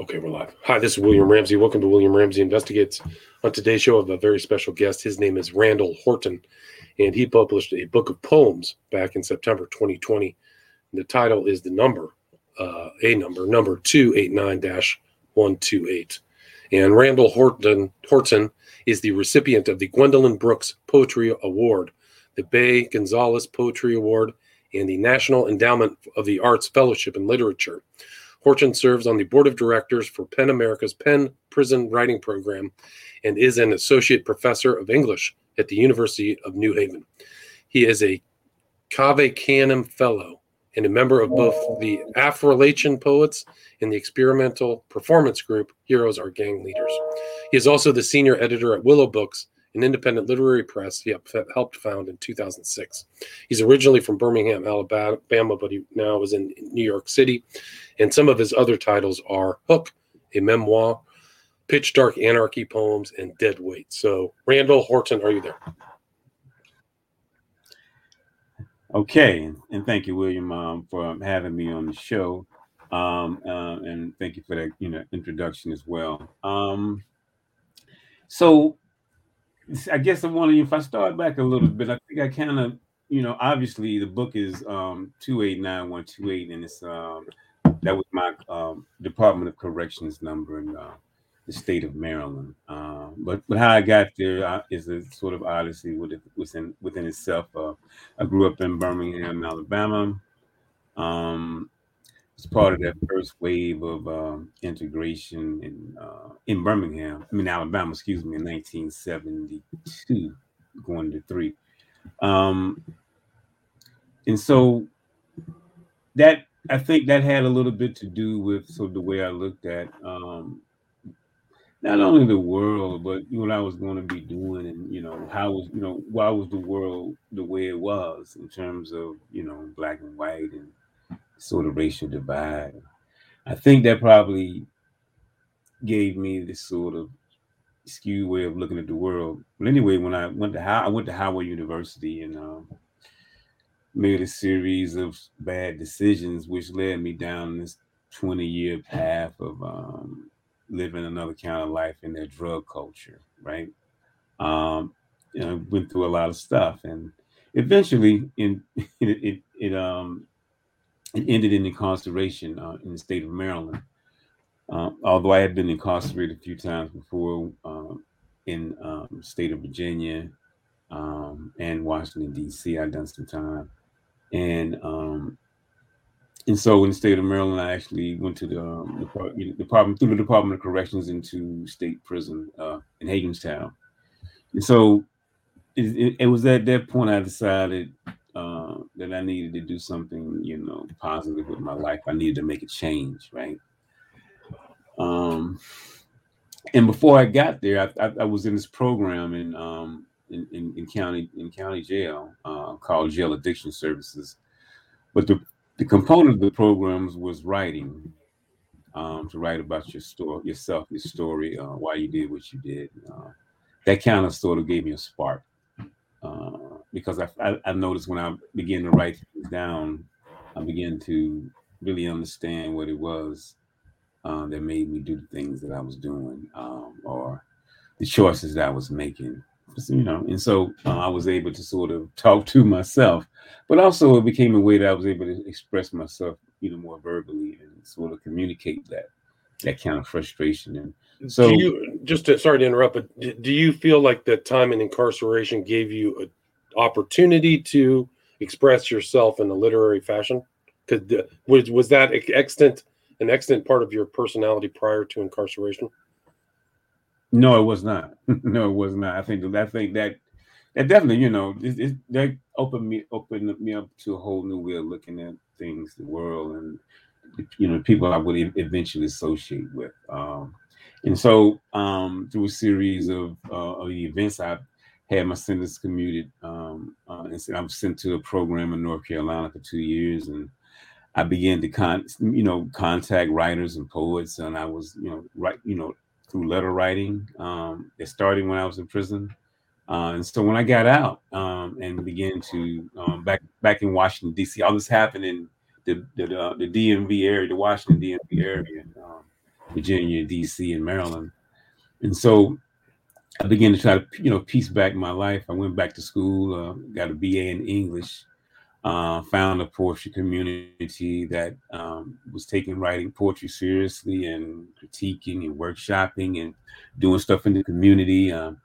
Okay, we're live. Hi, this is William Ramsey. Welcome to William Ramsey Investigates. On today's show, I have a very special guest. His name is Randall Horton, and he published a book of poems back in September 2020. And the title is The Number, uh, a number, number 289 128. And Randall Horton, Horton is the recipient of the Gwendolyn Brooks Poetry Award, the Bea Gonzalez Poetry Award, and the National Endowment of the Arts Fellowship in Literature. Horton serves on the board of directors for PEN America's PEN Prison Writing Program and is an associate professor of English at the University of New Haven. He is a Cave Canem Fellow and a member of both the Affrilachian Poets and the experimental performance group Heroes Are Gang Leaders. He is also the senior editor at Willow Books, an independent literary press he helped found in 2006. He's originally from Birmingham, Alabama, but he now is in New York City. And some of his other titles are Hook, a memoir, Pitch Dark Anarchy poems, and Dead Weight. So, Randall Horton, are you there? Okay, and thank you, William, um, for having me on the show, um, uh, and thank you for that, you know, introduction as well. Um, so, I guess I'm wondering if I start back a little bit, I think I kind of, you know, obviously the book is um 289128 and it's um that was my um Department of Corrections number in uh, the state of Maryland. Um, but but how I got there uh, is a sort of odyssey within within itself. Uh, I grew up in Birmingham, Alabama. Um, was part of that first wave of um, integration in uh, in Birmingham. I mean Alabama, excuse me, in 1972, going to three. Um, and so that I think that had a little bit to do with sort of the way I looked at um, not only the world, but what I was going to be doing, and you know how was you know why was the world the way it was in terms of you know black and white and sort of racial divide. I think that probably gave me this sort of skewed way of looking at the world. But anyway, when I went to how I went to Howard University and um, made a series of bad decisions, which led me down this 20 year path of um, living another kind of life in that drug culture, right? Um, you know, went through a lot of stuff, and eventually, in it, it, it um it ended in incarceration uh, in the state of Maryland. Uh, although I had been incarcerated a few times before um, in um, state of Virginia um, and Washington D.C., I'd done some time, and um, and so in the state of Maryland, I actually went to the um, department through the Department of Corrections into state prison uh, in Hagerstown, and so it, it, it was at that point I decided uh, that I needed to do something, you know, positive with my life. I needed to make a change, right? Um, and before I got there, I, I, I was in this program in, um, in, in, in county in county jail uh, called Jail Addiction Services. But the the component of the programs was writing, um, to write about your story, yourself, your story, uh, why you did what you did. Uh, that kind of sort of gave me a spark. Uh, because I, I, I, noticed when I began to write things down, I began to really understand what it was uh, that made me do the things that I was doing um, or the choices that I was making. You know, and so uh, I was able to sort of talk to myself, but also it became a way that I was able to express myself even more verbally and sort of communicate that that kind of frustration and so do you just to, sorry to interrupt, but do you feel like that time in incarceration gave you an opportunity to express yourself in a literary fashion? Because was was that extent an extent part of your personality prior to incarceration? No, it was not. no, it was not. I think I think that that definitely, you know, it, it, that opened me opened me up to a whole new way of looking at things, the world, and you know, people I would eventually associate with. Um, and so, um, through a series of, uh, of events, I had my sentence commuted. Um, uh, and I was sent to a program in North Carolina for two years, and I began to con, you know, contact writers and poets, and I was, you know, write, you know, through letter writing. Um, it started when I was in prison, uh, and so when I got out um, and began to um, back back in Washington D.C., all this happened in the the, uh, the DMV area, the Washington DMV area. Um, Virginia, D.C., and Maryland. And so I began to try to, you know, piece back my life. I went back to school, uh, got a BA in English, uh, found a poetry community that um, was taking writing poetry seriously and critiquing and workshopping and doing stuff in the community. Um,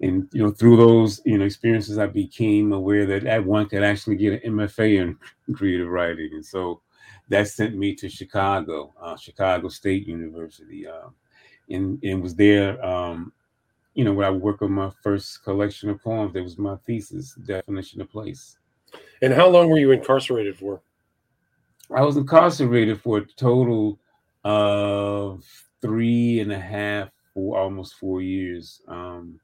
and you know, through those you know experiences, I became aware that that one could actually get an MFA in creative writing, and so that sent me to Chicago, uh, Chicago State University, uh, and and was there. Um, you know, where I worked on my first collection of poems. That was my thesis, definition of place. And how long were you incarcerated for? I was incarcerated for a total of three and a half, four, almost four years. Um,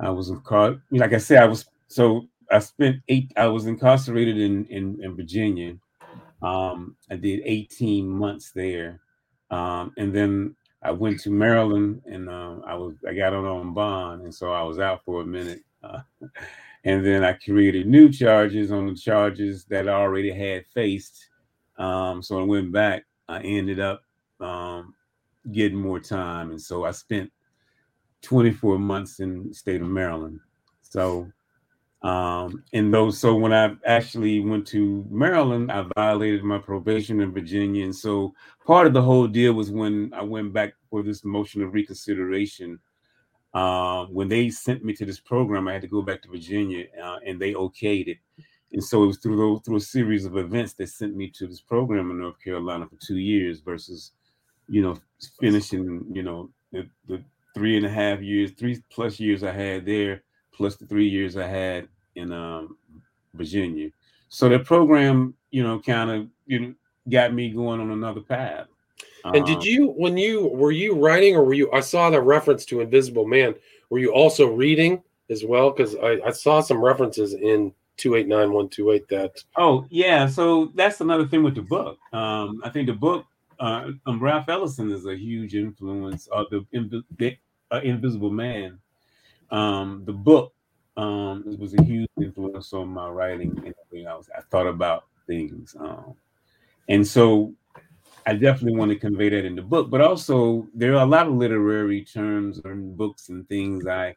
I was incarcerated. Like I said, I was so I spent eight. I was incarcerated in in, in Virginia. Um, I did 18 months there, um, and then I went to Maryland, and uh, I was I got on on bond, and so I was out for a minute. Uh, and then I created new charges on the charges that I already had faced. Um, so I went back. I ended up um, getting more time, and so I spent 24 months in the state of Maryland. So, um, and those, so when I actually went to Maryland, I violated my probation in Virginia, and so part of the whole deal was when I went back for this motion of reconsideration uh, when they sent me to this program, I had to go back to Virginia, uh, and they okayed it. And so it was through those, through a series of events that sent me to this program in North Carolina for two years, versus, you know, finishing, you know, the, the three and a half years, three plus years I had there, plus the three years I had in um, Virginia. So the program, you know, kind of you know got me going on another path. And did um, you, when you were you writing, or were you? I saw the reference to Invisible Man. Were you also reading as well? Because I, I saw some references in two eight nine one two eight that. Oh yeah, so that's another thing with the book. Um, I think the book, uh, um, Ralph Ellison is a huge influence. of the Invi- uh, Invisible Man. Um, the book um, it was a huge influence on my writing and I was I thought about things. Um, and so I definitely want to convey that in the book, but also there are a lot of literary terms and books and things I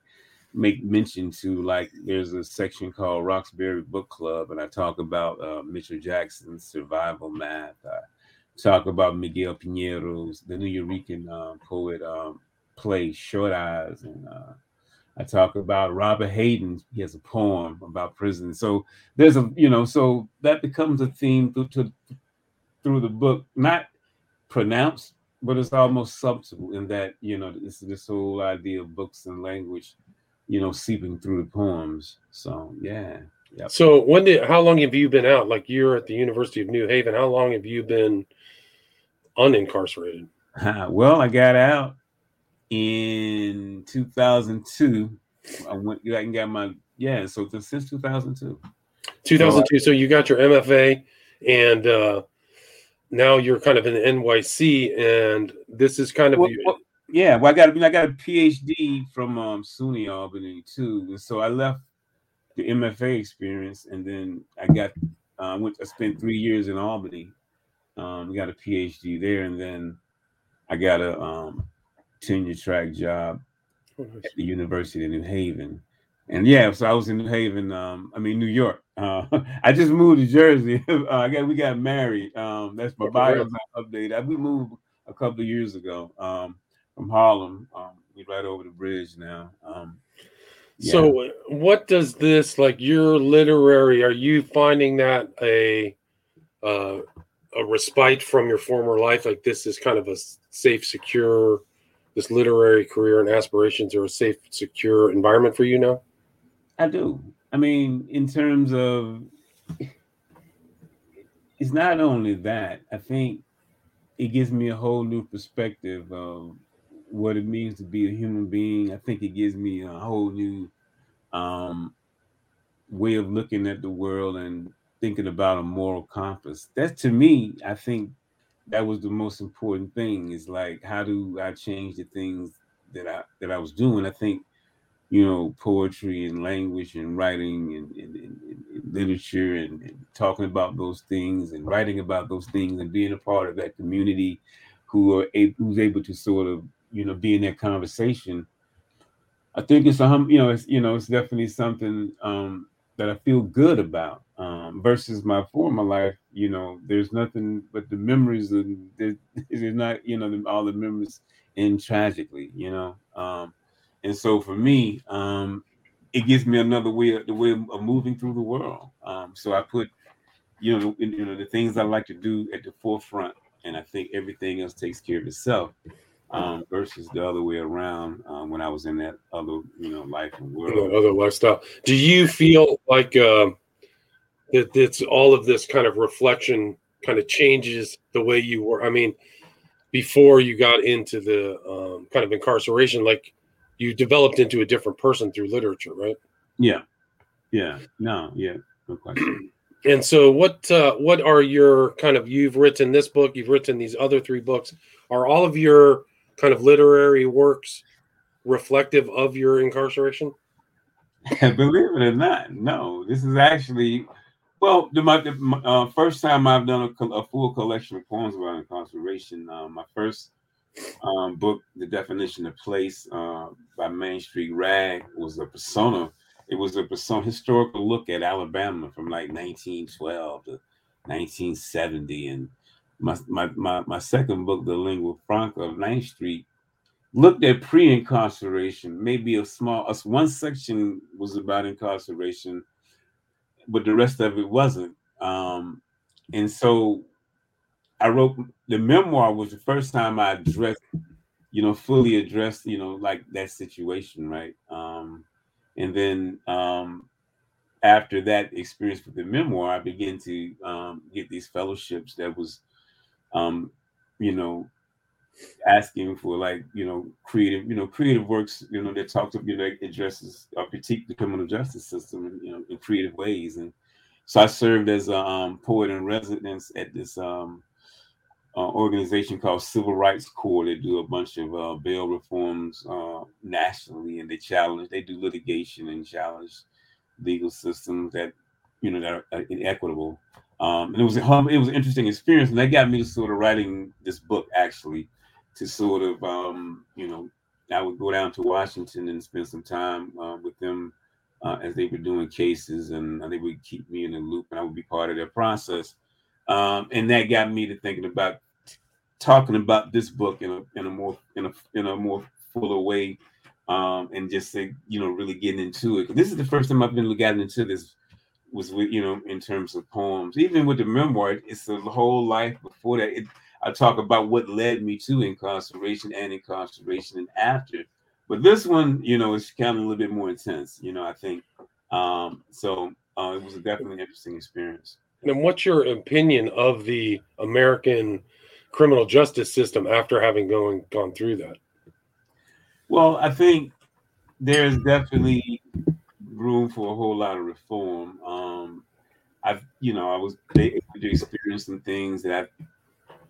make mention to. Like there's a section called Roxbury Book Club, and I talk about uh, Mitchell Jackson's survival math. I talk about Miguel Piñero's, the Nuyorican uh, poet, um, play Short Eyes, and uh, I talk about Robert Hayden. He has a poem about prison. So there's a you know, so that becomes a theme through to, through the book, not pronounced, but it's almost subtle in that you know this this whole idea of books and language, you know, seeping through the poems. So yeah. Yep. So when did how long have you been out? Like you're at the University of New Haven. How long have you been unincarcerated? well, I got out in 2002. I went I got my yeah, so since 2002. 2002. So you got your MFA and uh now you're kind of in NYC, and this is kind of well, well, yeah. Well, I got I got a PhD from um, SUNY Albany too, and so I left the MFA experience, and then I got uh, I went I spent three years in Albany, um, got a PhD there, and then I got a um, tenure track job at the University of New Haven, and yeah, so I was in New Haven. Um, I mean New York. Uh, I just moved to Jersey. uh, I got we got married. Um, that's my bio update. I, we moved a couple of years ago um, from Harlem. Um, we right over the bridge now. Um, yeah. So, what does this like? Your literary? Are you finding that a uh, a respite from your former life? Like this is kind of a safe, secure. This literary career and aspirations are a safe, secure environment for you now. I do. I mean, in terms of, it's not only that. I think it gives me a whole new perspective of what it means to be a human being. I think it gives me a whole new um, way of looking at the world and thinking about a moral compass. That to me, I think that was the most important thing. Is like, how do I change the things that I that I was doing? I think you know, poetry and language and writing and, and, and, and literature and, talking about those things and writing about those things and being a part of that community who are able, who's able to sort of you know be in that conversation. I think it's a you know, it's you know, it's definitely something um, that I feel good about. Um, versus my former life, you know, there's nothing but the memories, and there's, there's not, you know, all the memories end tragically, you know. Um, and so for me, um, it gives me another way, the way of moving through the world. Um, so I put, you know, you know, the things I like to do at the forefront, and I think everything else takes care of itself. Um, versus the other way around um, when I was in that other, you know, life and world. Other lifestyle. Do you feel like uh, that it's all of this kind of reflection kind of changes the way you were? I mean, before you got into the um, kind of incarceration, like you developed into a different person through literature, right? Yeah, yeah, no, yeah, no question. And so, what uh, what are your kind of? You've written this book. You've written these other three books. Are all of your kind of literary works reflective of your incarceration? Believe it or not, no. This is actually, well, the, my, the uh, first time I've done a, a, full collection of poems about incarceration. Uh, my first um, book, The Definition of Place, uh, by Main Street Rag, was a persona it was a some historical look at Alabama from like 1912 to 1970. And my my my, my second book, The Lingua Franca of Ninth Street, looked at pre-incarceration. Maybe a small one section was about incarceration, but the rest of it wasn't. Um, and so I wrote the memoir was the first time I addressed, you know, fully addressed, you know, like that situation, right? Um, and then um, after that experience with the memoir, I began to um, get these fellowships that was, um, you know, asking for like you know creative you know creative works you know that talks you know addresses or critique the criminal justice system you know in creative ways and so I served as a um, poet in residence at this um, uh, organization called Civil Rights Corps. They do a bunch of uh, bail reforms uh, nationally, and they challenge, they do litigation and challenge legal systems that you know that are inequitable. Um, and it was a it was an interesting experience, and that got me to sort of writing this book actually to sort of um, you know I would go down to Washington and spend some time uh, with them uh, as they were doing cases, and they would keep me in the loop, and I would be part of their process. Um, and that got me to thinking about talking about this book in a in a more in a in a more fuller way, um, and just say you know really getting into it. This is the first time I've been getting into this was with you know in terms of poems. Even with the memoir, it's the whole life before that. It, I talk about what led me to incarceration and incarceration and after. But this one, you know, is kind of a little bit more intense. You know, I think. Um, so uh, it was definitely an interesting experience. And what's your opinion of the American criminal justice system after having going gone through that? Well, I think there's definitely room for a whole lot of reform. Um, I've, you know, I was able to experience some things that I,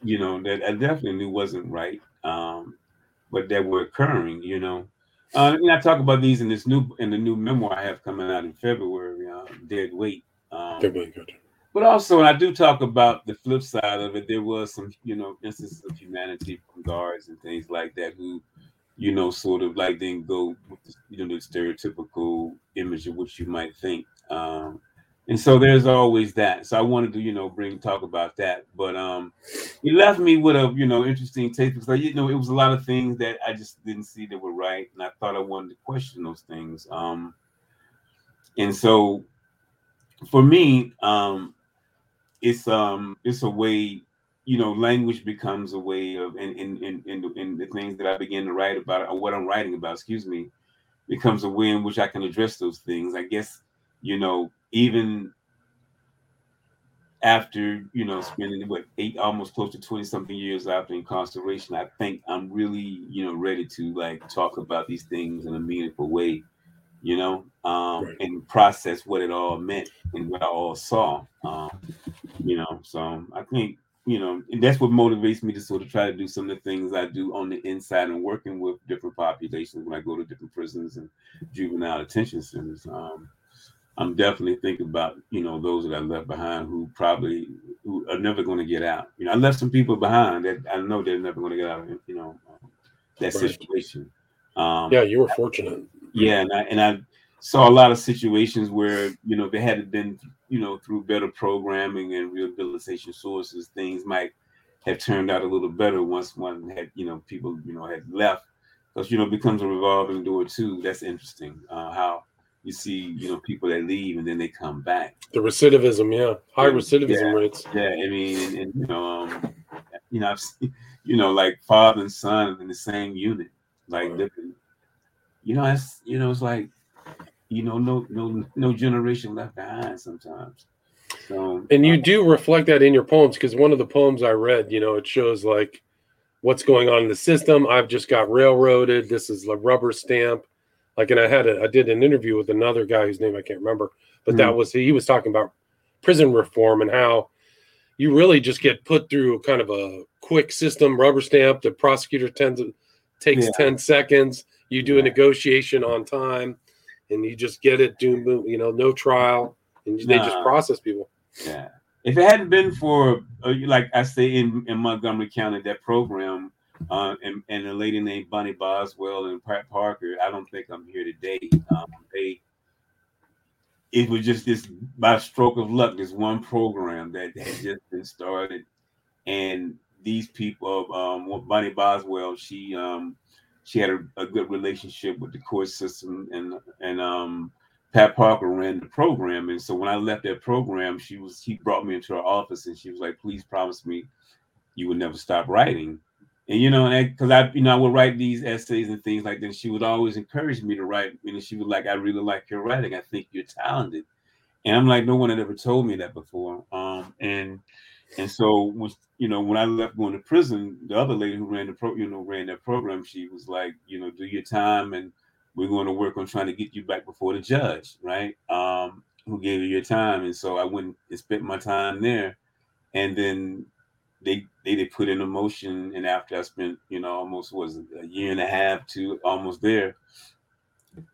you know, that I definitely knew wasn't right, um, but that were occurring. You know, uh, and I talk about these in this new in the new memoir I have coming out in February, uh, Dead Weight. Um, Dead Weight, good. But also, I do talk about the flip side of it. There was some, you know, instances of humanity from guards and things like that who, you know, sort of like didn't go with the, you know, the stereotypical image of what you might think. Um, and so there's always that. So I wanted to, you know, bring talk about that. But um, he left me with a, you know, interesting take because, like, you know, it was a lot of things that I just didn't see that were right, and I thought I wanted to question those things. Um, and so for me, um, it's um it's a way you know language becomes a way of in in in in, in the things that i begin to write about or what i'm writing about excuse me becomes a way in which i can address those things i guess you know even after you know spending what eight almost close to 20 something years after incarceration i think i'm really you know ready to like talk about these things in a meaningful way you know, um, right. and process what it all meant and what I all saw. Um, you know, so I think you know, and that's what motivates me to sort of try to do some of the things I do on the inside and working with different populations when I go to different prisons and juvenile detention centers. Um, I'm definitely thinking about you know those that I left behind who probably who are never going to get out. You know, I left some people behind that I know they're never going to get out. of You know, that Right. situation. Um, Yeah, you were fortunate. yeah, and I and I saw a lot of situations where you know they had been you know through better programming and rehabilitation sources, things might have turned out a little better once one had you know people you know had left because you know it becomes a revolving door too. That's interesting uh, how you see you know people that leave and then they come back. The recidivism, yeah, high Yeah. recidivism rates. Yeah, I mean, and, and you know, um, you know, I've seen, you know, like father and son in the same unit, like Right. different. You know, it's you know, it's like, you know, no, no, no generation left behind sometimes. So, And you do reflect that in your poems because one of the poems I read, you know, it shows like what's going on in the system. I've just got railroaded. This is a rubber stamp. Like, and I had a, I did an interview with another guy whose name I can't remember, but that Mhm. was he was talking about prison reform and how you really just get put through kind of a quick system, rubber stamp. The prosecutor tends to takes Yeah. 10 seconds. You do a negotiation on time and you just get it, do you know, no trial, and they just process people. Yeah. If it hadn't been for, uh, like I say in, in Montgomery County, that program, uh, and, and a lady named Bonnie Boswell and Pat Parker, I don't think I'm here today. Um, they, it was just this by stroke of luck, this one program that had just been started, and these people, um, Bonnie Boswell, she, um, she had a, a good relationship with the court system, and and um, Pat Parker ran the program, and so when I left that program, she was he brought me into her office, and she was like, "Please promise me you would never stop writing." And you know, and because I, you know, I would write these essays and things like that. She would always encourage me to write. Know, she was like, "I really like your writing. I think you're talented." And I'm like, no one had ever told me that before. Um, and and so when you know, when I left going to prison, the other lady who ran the pro, you know, ran that program, she was like, you know, do your time and we're going to work on trying to get you back before the judge, right? Um, who gave you your time. And so I went and spent my time there. And then they they they put in a motion. And after I spent, you know, almost was a year and a half to almost there,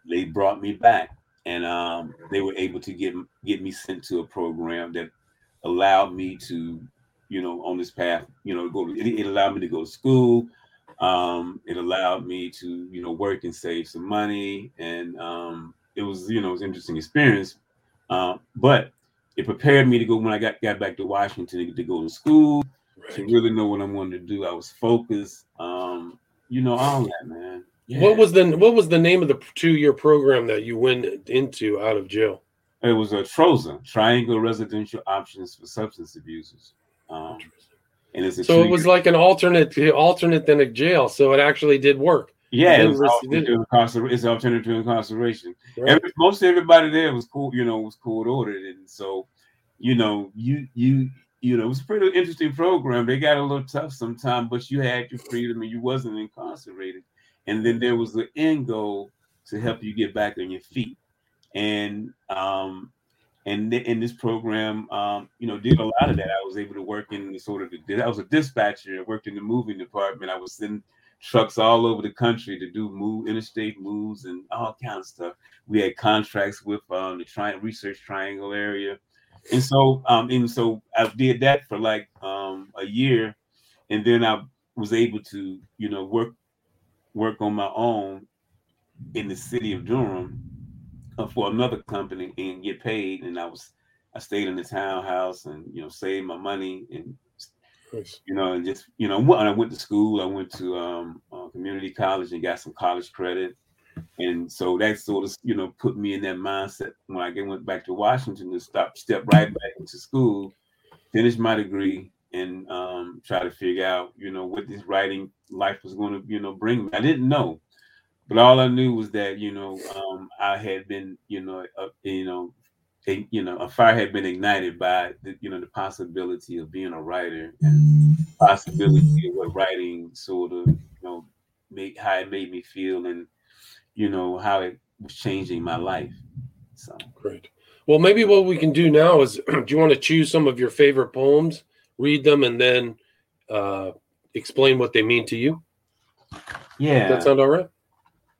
they brought me back. And um, they were able to get get me sent to a program that allowed me to, you know, on this path, you know, go. It, it allowed me to go to school. Um, it allowed me to, you know, work and save some money, and um, it was, you know, it was an interesting experience. Um, but it prepared me to go when I got got back to Washington to go to school to really know what I'm wanted to do. I was focused. Um, you know, all that, man. Yeah. What was the what was the name of the two year program that you went into out of jail? It was a TROSA, Triangle Residential Options for Substance Abusers. Um, and it's So it was like an alternate alternate than a jail. So it actually did work. yeah, it it was was- alternative incarcer- it's alternative to incarceration. Right? Every, most everybody there was cool, you know, was court ordered, and so, you know, you you you know, it was a pretty interesting program. They got a little tough sometimes, but you had your freedom and you wasn't incarcerated. And then there was the end goal to help you get back on your feet. And um, and th- in this program, um, you know, did a lot of that. I was able to work in the sort of the, I was a dispatcher. I worked in the moving department. I was sending trucks all over the country to do move interstate moves and all kinds of stuff. We had contracts with um, the tri- research triangle area, and so um, and so I did that for like um, a year, and then I was able to you know work work on my own in the city of Durham for another company and get paid. And I was I stayed in the townhouse and you know saved my money and you know, and just you know, when I went to school, I went to um, uh, community college and got some college credit, and so that sort of you know put me in that mindset when I went back to Washington to stop, step right back into school, finish my degree, and um, try to figure out you know what this writing life was going to you know bring me. I didn't know, but all I knew was that you know um, I had been you know uh, you know a, you know a fire had been ignited by the, you know the possibility of being a writer and possibility of what writing sort of you know made how it made me feel and you know how it was changing my life so Great. Well, maybe what we can do now is do you want to choose some of your favorite poems, read them, and then uh, explain what they mean to you? Does yeah that sound all right?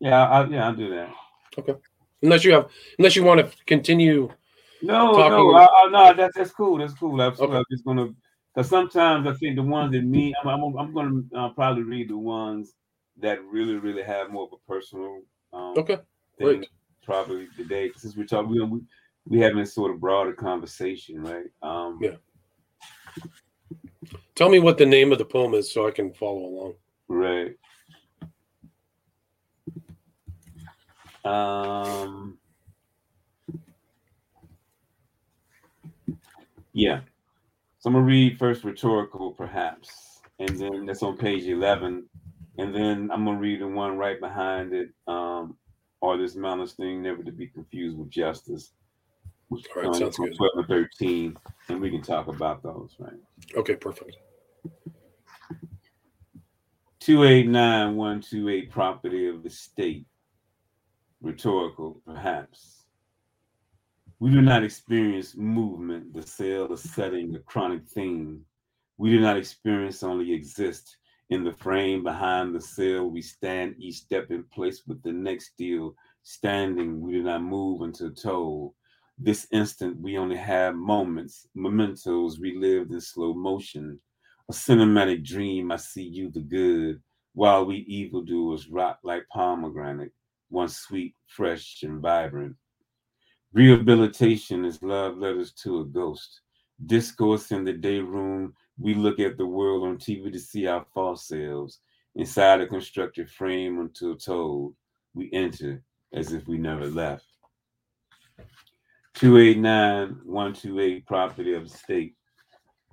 Yeah I, yeah I'll do that Okay. unless you have, unless you want to continue. No, talking- no, I, I, no. That's that's cool. That's cool. Absolutely. Okay. I'm just gonna because sometimes I think the ones that me, I'm, I'm, I'm gonna uh, probably read the ones that really, really have more of a personal um, Okay, thing great. probably today. Since we're talking, we we we having sort of broader conversation, right? Um, Yeah. Tell me what the name of the poem is so I can follow along. Right. Um. Yeah. So I'm gonna read first rhetorical, perhaps, and then that's on page eleven, and then I'm gonna read the one right behind it. Um, or this malice thing never to be confused with justice. All right, Um, sounds good. 12 and 13, and we can talk about those, right? Okay, perfect. 289128 property of the state. Rhetorical, perhaps. We do not experience movement, the cell, the setting, the chronic theme. We do not experience, only exist. In the frame behind the cell, we stand each step in place with the next still standing. We do not move until told. This instant, we only have moments, mementos relived in slow motion. A cinematic dream, I see you the good, while we evildoers rot like pomegranate, once sweet, fresh, and vibrant. Rehabilitation is love letters to a ghost. Discourse in the day room, we look at the world on TV to see our false selves. Inside a constructed frame until told, we enter as if we never left. 289128, property of the state.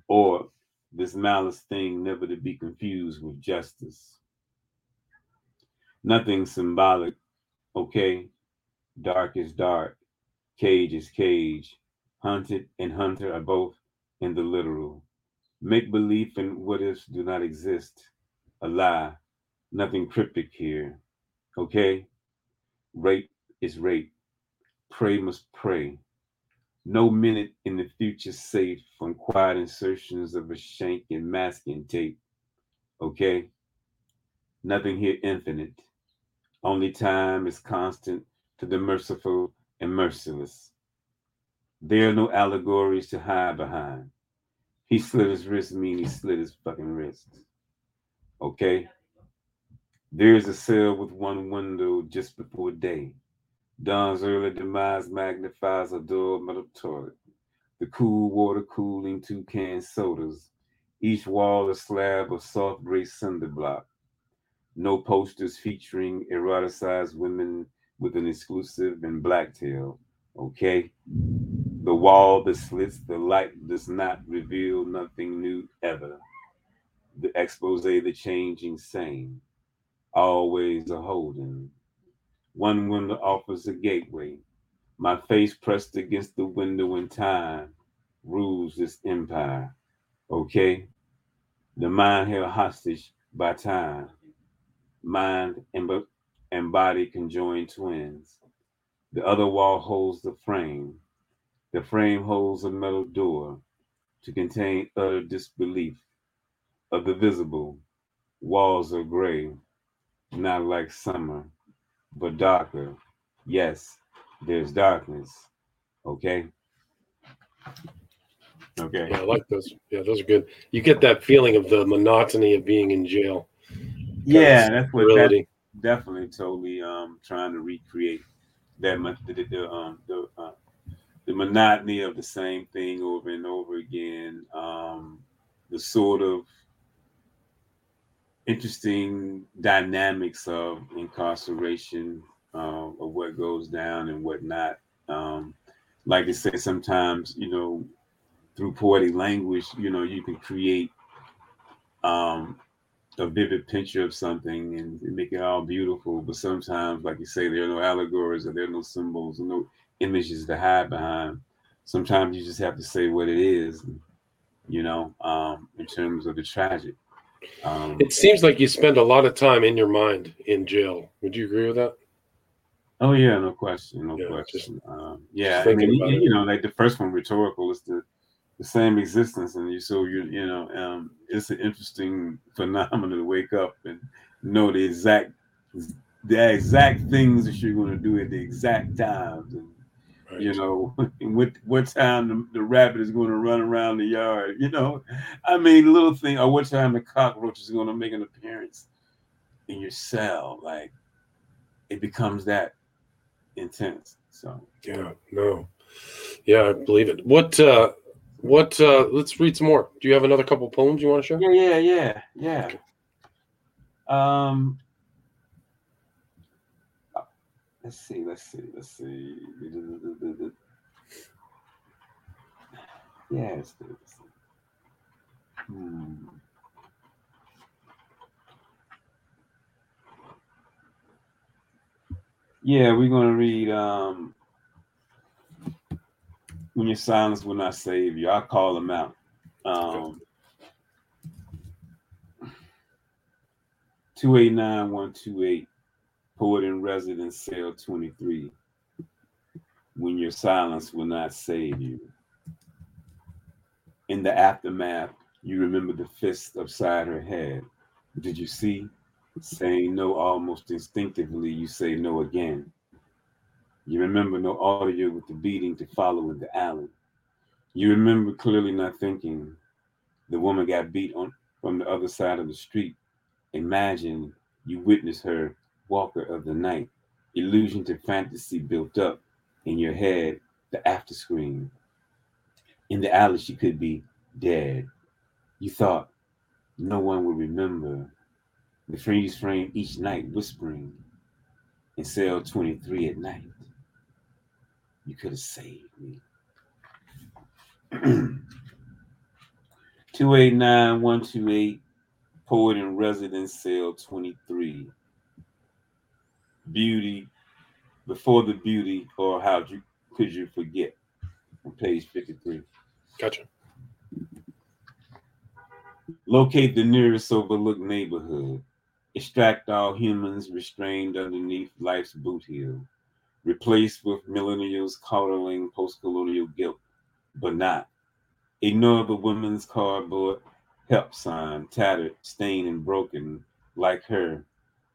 Or this malice thing never to be confused with justice. Nothing symbolic, okay? Dark is dark, cage is cage. Hunted and hunter are both in the literal. Make belief and what ifs do not exist. A lie, nothing cryptic here, okay? Rape is rape. Pray must pray. No minute in the future safe from quiet insertions of a shank and masking tape. Okay? Nothing here infinite. Only time is constant to the merciful and merciless. There are no allegories to hide behind. He slit his wrist, mean he slit his fucking wrist. Okay? There is a cell with one window just before day. Dawn's early demise magnifies a dull metal toilet. The cool water cooling two canned sodas. Each wall a slab of soft gray cinder block. No posters featuring eroticized women with an exclusive and blacktail. Okay? The wall the slits the light does not reveal nothing new ever. The expose, the changing same. Always a holding. One window offers a gateway. My face pressed against the window in time rules this empire. Okay? The mind held hostage by time. Mind and, and body conjoined twins. The other wall holds the frame. The frame holds a metal door to contain utter disbelief of the visible. Walls are gray, not like summer, but darker. Yes, there's darkness. Okay. Okay. Yeah, I like those. Yeah, those are good. You get that feeling of the monotony of being in jail. Yeah, that's what that, definitely totally um trying to recreate that much the the, um the uh, the monotony of the same thing over and over again um the sort of interesting dynamics of incarceration uh, of what goes down and what not. Um like I said, sometimes you know through poetic language you know you can create um a vivid picture of something and make it all beautiful. But sometimes, like you say, there are no allegories or there are no symbols or no images to hide behind. Sometimes you just have to say what it is, you know, um, in terms of the tragic. Um, It seems like you spend a lot of time in your mind in jail. Would you agree with that? oh yeah, no question, no Yeah, question. um, yeah, I mean, you, you know, like the first one, rhetorical, is the the same existence, and you so you you know, um, it's an interesting phenomenon to wake up and know the exact the exact things that you're going to do at the exact times. And, right. You know, what what time the, the, rabbit is going to run around the yard. You know, I mean, little thing, or what time the cockroach is going to make an appearance in your cell. Like, it becomes that intense. So yeah, no, yeah, I believe it. What uh, what? uh Let's read some more. Do you have another couple poems you want to share? Yeah, yeah, yeah, yeah. Okay. Um, let's see, let's see, let's see. Yeah, let's do this. Hmm. Yeah, we're gonna read um when your silence will not save you. I'll call them out. Um 289128 poet in residence cell 23 when your silence will not save you. In the aftermath you remember the fist upside her head. Did you see? Saying no almost instinctively you say no again you remember no audio with the beating to follow in the alley. You remember clearly not thinking the woman got beat on from the other side of the street. Imagine you witness her walker of the night. Illusion to fantasy built up in your head the after screen. In the alley she could be dead. You thought no one would remember the freeze frame each night whispering in cell 23 at night. You could have saved me. 289128, poet in residence cell 23. Beauty, before the beauty, or how you, could you forget? On page 53. Gotcha. Locate the nearest overlooked neighborhood extract all humans restrained underneath life's boot heel, replaced with millennials coddling post-colonial guilt, but not. Ignore the woman's cardboard help sign, tattered, stained, and broken, like her.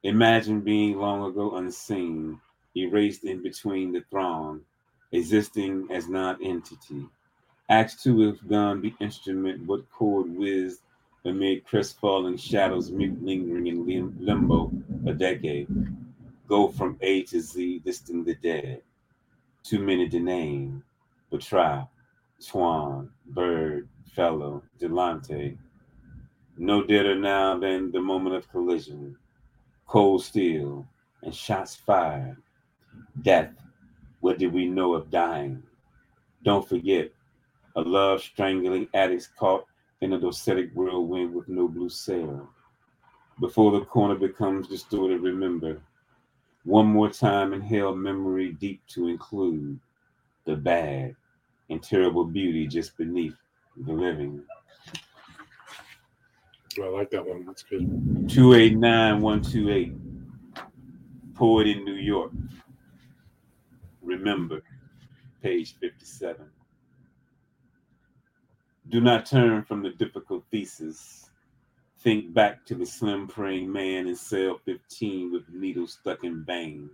Imagine being long ago unseen, erased in between the throng, existing as non-entity. Ask to if gone be instrument, what chord whizzed amid crestfallen shadows, mute lingering in limbo a decade. Go from A to Z, listing the dead. Too many to name, but try. Swan, Bird, Fellow, Delante. No deader now than the moment of collision. Cold steel and shots fired. Death, what did we know of dying? Don't forget, a love strangling addicts caught in a docetic whirlwind with no blue sail. Before the corner becomes distorted, remember one more time inhale memory deep to include the bad and terrible beauty just beneath the living. I like that one. That's good. 289128. Poet in New York. Remember, page 57. Do not turn from the difficult thesis. Think back to the slim praying man in cell 15 with needles stuck in vein.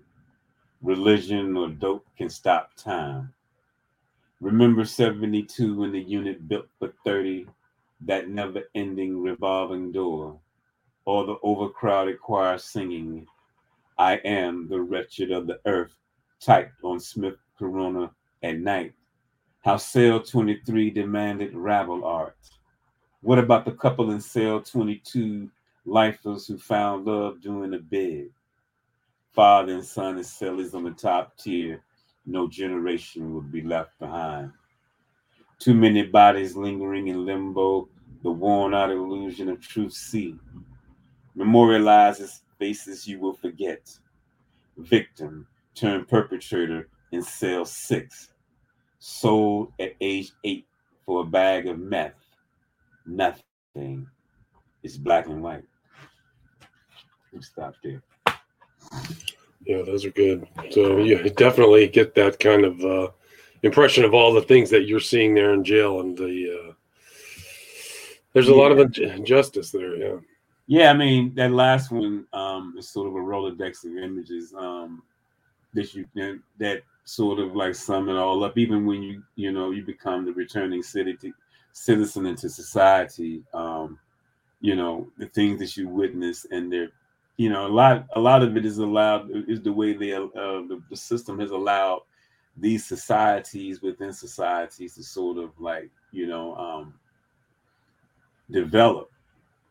Religion or dope can stop time. Remember 72 when the unit built for 30, that never ending revolving door, or the overcrowded choir singing, I am the wretched of the earth, typed on Smith Corona at night how cell 23 demanded rabble art. What about the couple in cell 22, lifers who found love during the bed? Father and son and cellies on the top tier, no generation would be left behind. Too many bodies lingering in limbo, the worn out illusion of truth see. Memorializes faces you will forget. Victim turned perpetrator in cell six sold at age eight for a bag of meth. Nothing. It's black and white. We stop there. Yeah, those are good. So you definitely get that kind of uh, impression of all the things that you're seeing there in jail, and the uh, there's a yeah. lot of injustice there. Yeah. Yeah, I mean that last one, um, a sort of a rolodex of images um, that you that sort of like sum it all up. Even when you you know you become the returning city citizen into society, um, you know the things that you witness and they're you know a lot a lot of it is allowed is the way they uh, the, the system has allowed these societies within societies to sort of like you know um, develop.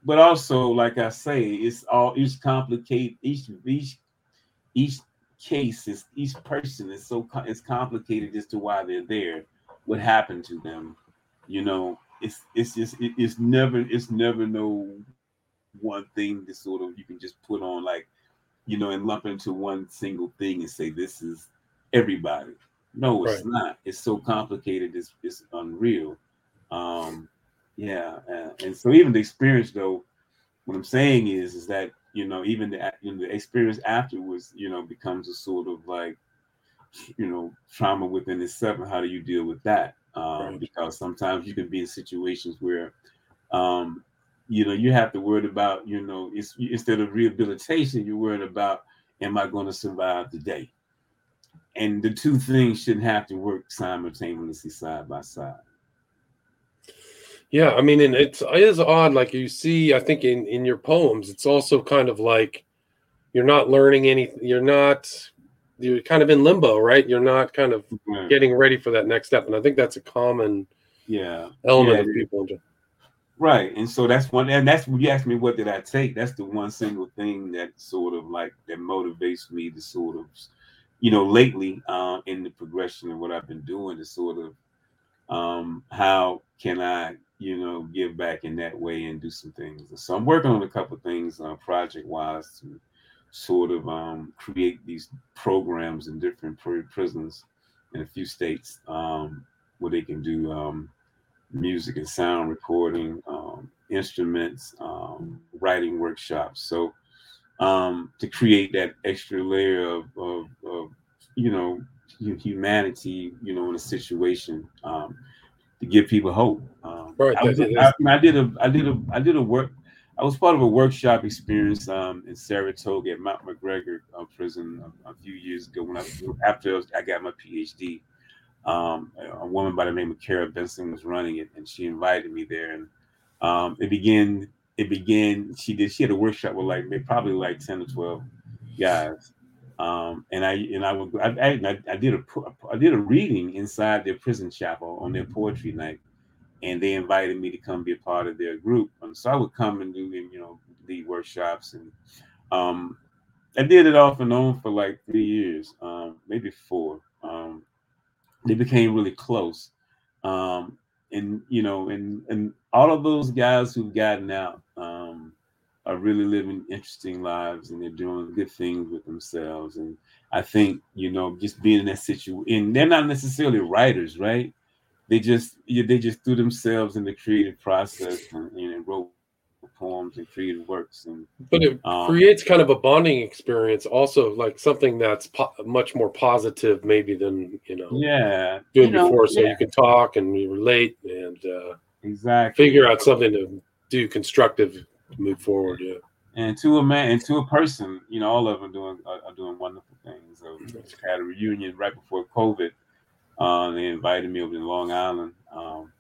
But also like i say it's all each complicate each each each case is each person is so it's complicated as to why they're there what happened to them you know it's it's just it, it's never it's never no one thing to sort of you can just put on like you know and lump into one single thing and say this is everybody. No it's right. not. It's so complicated it's, it's unreal. Um yeah uh, and so even the experience though what i'm saying is is that you know even the you know, the experience afterwards you know becomes a sort of like you know trauma within itself and how do you deal with that um, because sometimes you can be in situations where um, you know you have to worry about you know it's, instead of rehabilitation you're worried about am i going to survive the day? And the two things shouldn't have to work simultaneously side by side. Yeah i mean and it's it is odd like you see i think in in your poems it's also kind of like you're not learning anything you're not you're kind of in limbo right? You're not kind of getting ready for that next step and i think that's a common yeah. element yeah, of people right and so that's one and that's when you asked me what did i take that's the one single thing that sort of like that motivates me to sort of you know, lately uh, in the progression of what I've been doing is sort of um, how can I, you know, give back in that way and do some things. So I'm working on a couple of things uh, project wise to sort of um, create these programs in different prisons in a few states um, where they can do um, music and sound recording, um, instruments, um, writing workshops. So um, to create that extra layer of, of, of, you know humanity, you know, in a situation um, to give people hope. Um, right. I, was, I, I, did a I did a I did a work. I was part of a workshop experience um, in Saratoga at Mount McGregor uh, prison a, a, few years ago when I after I got my PhD. Um, a woman by the name of Kara Benson was running it, and she invited me there, and um, it began it began. She did. She had a workshop with like probably like ten or twelve guys, um, and I and I would I, I, I did a I did a reading inside their prison chapel on their poetry night, and they invited me to come be a part of their group. And so I would come and do you know lead workshops, and um, I did it off and on for like three years, um, maybe four. Um, they became really close. Um, and you know, and and all of those guys who've gotten out um, are really living interesting lives, and they're doing good things with themselves. And I think you know, just being in that situation, and they're not necessarily writers, right? They just they just threw themselves in the creative process and, and wrote poems and creative works and but it um, creates kind of a bonding experience also like something that's po- much more positive maybe than you know yeah doing you know, before so yeah. you can talk and you relate and uh exactly figure out something to do constructive to move forward yeah and to a man and to a person you know all of them doing are, are doing wonderful things so mm-hmm. had a reunion right before covid uh, they invited me over to long island um,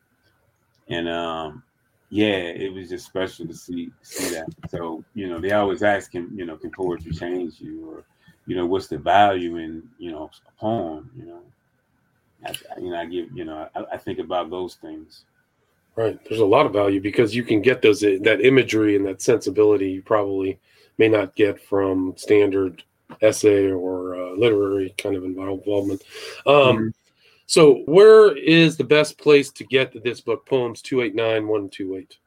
and um, yeah, it was just special to see see that. So you know, they always ask him, you know, can poetry change you, or you know, what's the value in you know a poem? You know, I, you know, I give you know, I, I think about those things. Right. There's a lot of value because you can get those that imagery and that sensibility you probably may not get from standard essay or uh, literary kind of involvement. Um, mm-hmm. So, where is the best place to get this book, Poems 289128?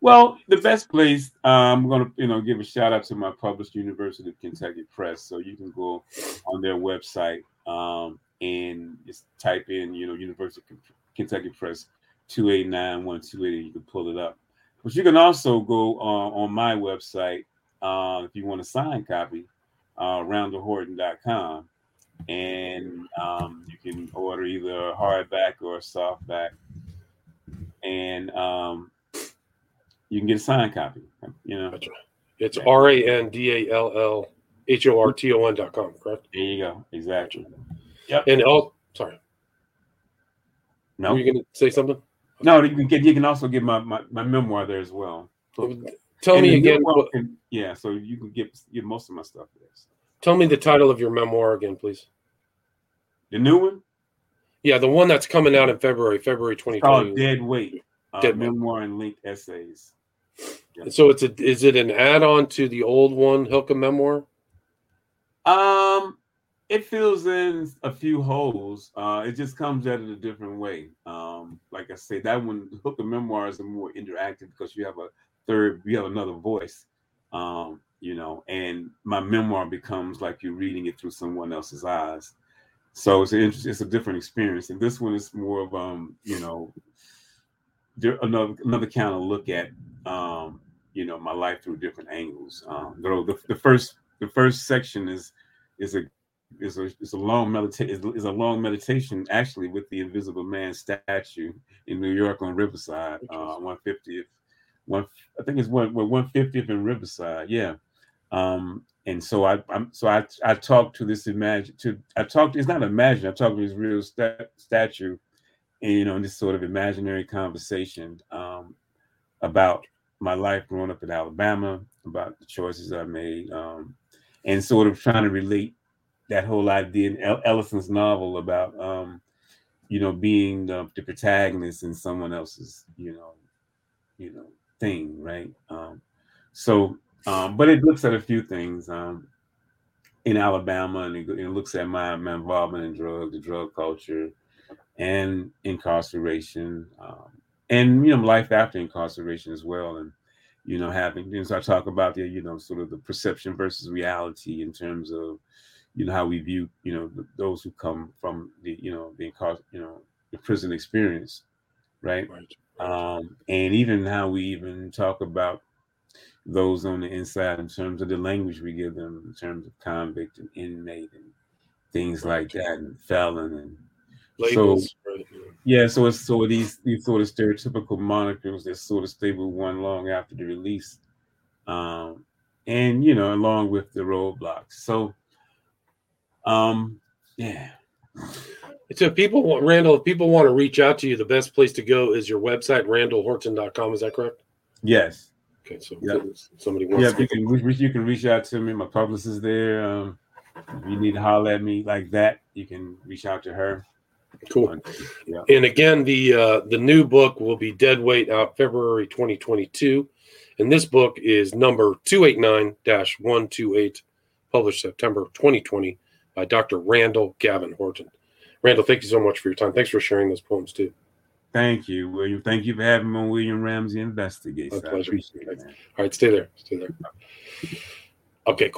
Well, the best place, uh, I'm going to, you know, give a shout out to my published University of Kentucky Press. So you can go on their website um, and just type in, you know, University of Kentucky Press 289128, you can pull it up. But you can also go uh, on my website uh, if you want a signed copy, uh, randallhorton.com and um, you can order either a hardback or a softback, and um, you can get a signed copy. You know, It's R A N D A L L H O R T O N dot com, correct? There you go. Exactly. Yeah, and oh, sorry, No, were you going to say something? no, you can get. You can also get my my, my memoir there as well. Tell And me again. what- can- yeah, so you can get get most of my stuff there. Tell me the title of your memoir again, please. The new one Yeah, the one that's coming out in February, February it's called 2020. Dead Weight. Uh, Dead Weight. memoir and linked essays. So it's a is it an add-on to the old one, Hilka memoir? Um, it fills in a few holes. Uh, it just comes at it a different way. Um, like I say, that one Hook of Memoirs are more interactive because you have a third, you have another voice. Um, you know, and my memoir becomes like you're reading it through someone else's eyes. So it's an interest, it's a different experience, and this one is more of um, you know, there, another another kind of look at um, you know, my life through different angles. Um, though the, the first the first section is is a is a is a long meditation is, a long meditation actually with the Invisible Man statue in New York on Riverside, uh, 150th, one I think it's one well, 150th in Riverside, yeah. Um, and so I I'm so I I talked to this imagine to I talked it's not imagine I talked to this real sta- statue, and you know in this sort of imaginary conversation um, about my life growing up in Alabama, about the choices I made, um, and sort of trying to relate that whole idea in El- Ellison's novel about, um, you know, being the, the protagonist in someone else's, you know, you know, thing, right? Um, so, um, but it looks at a few things um, in Alabama, and it, it looks at my, my involvement in drugs, the drug culture, and incarceration. Um, and you know life after incarceration as well and you know having and so i talk about the you know sort of the perception versus reality in terms of you know how we view you know th- those who come from the you know the incar- you know the prison experience right Right. um and even how we even talk about those on the inside in terms of the language we give them in terms of convict and inmate and things like that and felon and Labels. right. yeah, so it's so these these sort of stereotypical monikers that sort of stay with one long after the release, um, and you know, along with the roadblocks. So, um, yeah, So if people want Randall, if people want to reach out to you, the best place to go is your website, randallhorton.com. Is that correct? yes, Okay, so Yeah. somebody wants yeah. to You can re- you can reach out to me. My publicist is there. Um, if you need to holler at me like that, you can reach out to her. cool. Yeah. And again, the uh, the new book will be Dead Weight out February 2022. And this book is number 289-128, published September 2020 by Dr. Randall Gavin Horton. Randall, thank you so much for your time. Thanks for sharing those poems too. Thank you, William. Thank you for having me on William Ramsey Investigates. My I pleasure. appreciate it. man. All right, stay there. Stay there. Okay,